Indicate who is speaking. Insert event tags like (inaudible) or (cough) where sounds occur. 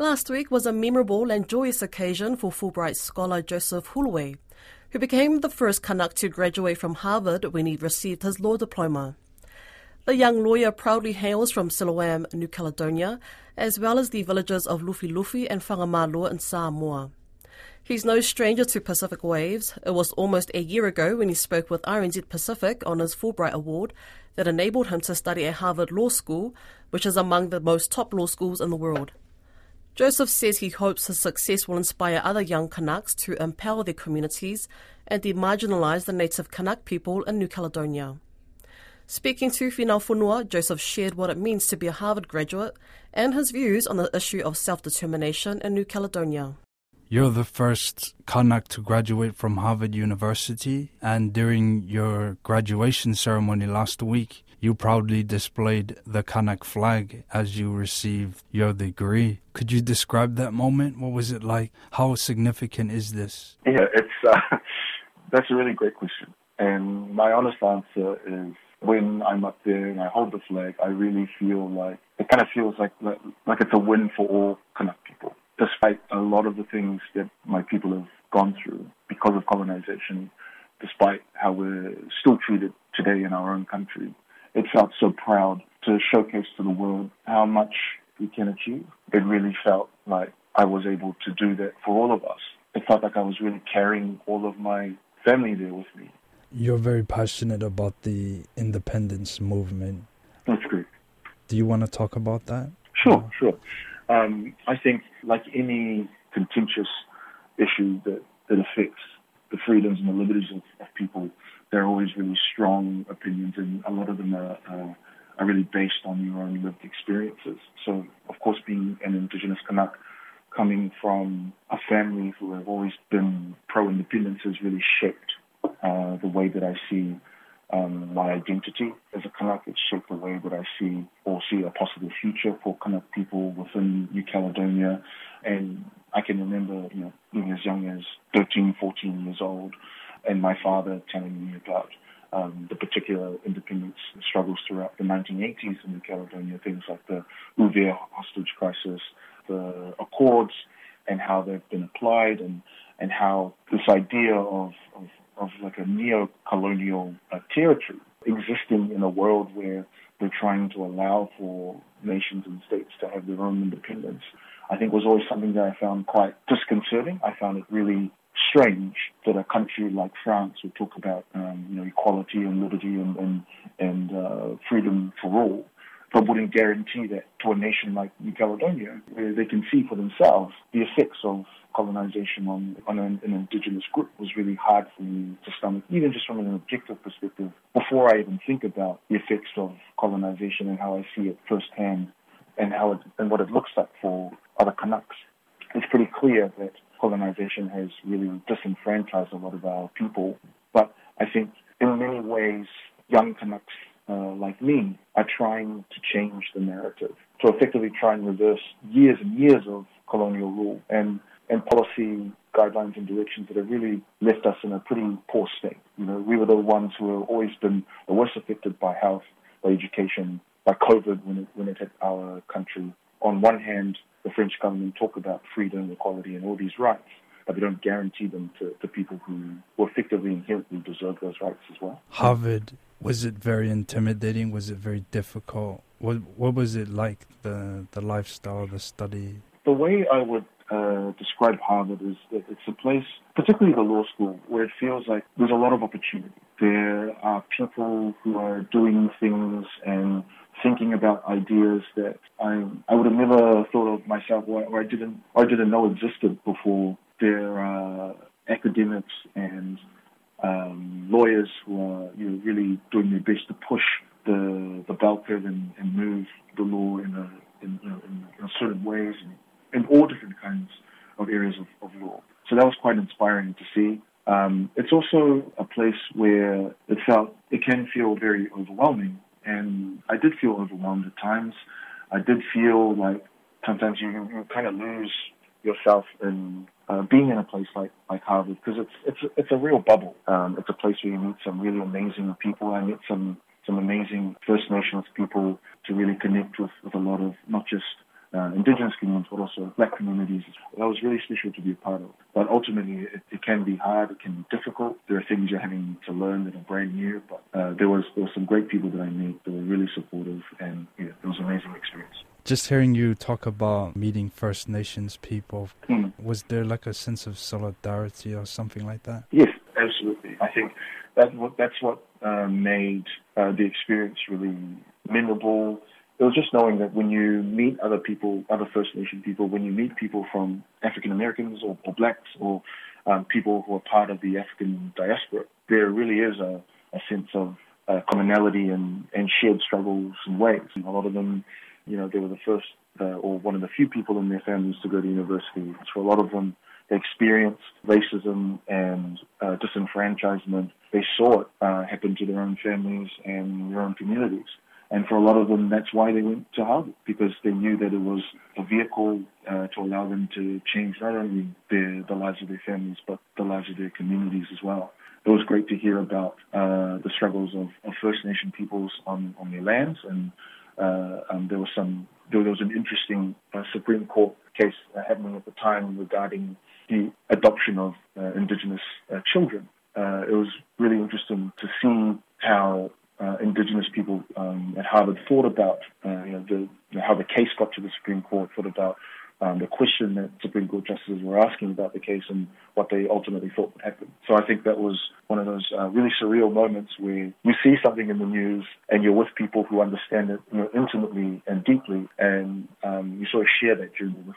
Speaker 1: Last week was a memorable and joyous occasion for Fulbright scholar Joseph Houlouet, who became the first Kanak to graduate from Harvard when he received his law diploma. The young lawyer proudly hails from Siloam, New Caledonia, as well as the villages of Lufi Lufi and Whangamalo in Samoa. He's no stranger to Pacific waves. It was almost a year ago when he spoke with RNZ Pacific on his Fulbright Award that enabled him to study at Harvard Law School, which is among the most top law schools in the world. Joseph says he hopes his success will inspire other young Kanaks to empower their communities and demarginalise the native Kanak people in New Caledonia. Speaking to Finau Fonua, Joseph shared what it means to be a Harvard graduate and his views on the issue of self-determination in New Caledonia.
Speaker 2: You're the first Kanak to graduate from Harvard University, and during your graduation ceremony last week, you proudly displayed the Kanak flag as you received your degree. Could you describe that moment? What was it like? How significant is this?
Speaker 3: Yeah, it's uh, (laughs) that's a really great question, and my honest answer is when I'm up there and I hold the flag, I really feel like it kind of feels like like it's a win for all Kanak people, despite a lot of the things that my people have gone through because of colonization, despite how we're still treated today in our own country it felt so proud to showcase to the world how much we can achieve. It really felt like I was able to do that for all of us. It felt like I was really carrying all of my family there with me.
Speaker 2: You're very passionate about the independence movement.
Speaker 3: That's great.
Speaker 2: Do you want to talk about that?
Speaker 3: Sure, sure. Um, I think, like any contentious issue that, that affects the freedoms and the liberties of, of people, there are always really strong opinions, and a lot of them are, uh, are really based on your own lived experiences. So, of course, being an Indigenous Kanak, coming from a family who have always been pro-independence has really shaped uh, the way that I see um, my identity as a Kanak. It's shaped the way that I see or see a possible future for Kanak people within New Caledonia. And I can remember, you know, being as young as 13, 14 years old, and my father telling me about um, the particular independence struggles throughout the 1980s in New Caledonia, things like the Uvea hostage crisis, the Accords, and how they've been applied, and, and how this idea of, of, of like a neo-colonial uh, territory existing in a world where we're trying to allow for nations and states to have their own independence, I think was always something that I found quite disconcerting. I found it really strange that a country like France would talk about um, you know equality and liberty and and, and uh, freedom for all, but wouldn't guarantee that to a nation like New Caledonia, where they can see for themselves the effects of colonization on, on an, an, indigenous group was really hard for me to stomach, even just from an objective perspective, before I even think about the effects of colonization and how I see it firsthand and how it, and what it looks like for other Kanaks. It's pretty clear that colonization has really disenfranchised a lot of our people. But I think in many ways, young Kanaks uh, like me are trying to change the narrative to effectively try and reverse years and years of colonial rule and, and policy guidelines and directions that have really left us in a pretty poor state. You know, we were the ones who have always been the worst affected by health, by education, by COVID when it, when it hit our country. On one hand, the French government talk about freedom, equality, and all these rights, but they don't guarantee them to, to people who, who effectively inherently deserve those rights as well.
Speaker 2: Harvard, was it very intimidating? Was it very difficult? What, what was it like, the, the lifestyle, the study?
Speaker 3: The way I would uh, describe Harvard is that it's a place, particularly the law school, where it feels like there's a lot of opportunity. There are people who are doing things and thinking about ideas that I I would have never thought of myself or, or I didn't or I didn't know existed before. There are academics and um, lawyers who are you know, really doing their best to push the the bell curve and, and move the law in a in, you know, in, in certain ways in, in all different kinds of areas of, of law. So that was quite inspiring to see. Um, it's also a place where it felt it can feel very overwhelming and I did feel overwhelmed at times. I did feel like sometimes you, you kind of lose yourself in uh, being in a place like, like Harvard because it's it's it's a real bubble. Um, it's a place where you meet some really amazing people. I met some some amazing First Nations people to really connect with, with a lot of not just uh, indigenous communities, but also black communities. That was really special to be a part of. But ultimately, it, it can be hard. It can be difficult. There are things you're having to learn that are brand new. But uh, there was there were some great people that I met that were really supportive, and yeah, it was an amazing experience.
Speaker 2: Just hearing you talk about meeting First Nations people,
Speaker 3: Mm.
Speaker 2: was there like a sense of solidarity or something like that?
Speaker 3: Yes, absolutely. I think that that's what uh, made uh, the experience really memorable. It was just knowing that when you meet other people, other First Nation people, when you meet people from African Americans or, or blacks or um, people who are part of the African diaspora, there really is a, a sense of uh, commonality and, and shared struggles and ways. And a lot of them, you know, they were the first uh, or one of the few people in their families to go to university. So a lot of them they experienced racism and uh, disenfranchisement. They saw it uh, happen to their own families and their own communities. And for a lot of them, that's why they went to Harvard, because they knew that it was a vehicle uh, to allow them to change not only their, the lives of their families, but the lives of their communities as well. It was great to hear about uh, the struggles of, of First Nation peoples on, on their lands, and uh, um, there was some there was an interesting uh, Supreme Court case happening at the time regarding the adoption of uh, Indigenous children. It was really interesting to see how uh, Indigenous people um, at Harvard thought about uh, you know, the, how the case got to the Supreme Court, thought about um, the question that Supreme Court justices were asking about the case and what they ultimately thought would happen. So I think that was one of those uh, really surreal moments where you see something in the news and you're with people who understand it you know, intimately and deeply, and um, you sort of share that journey with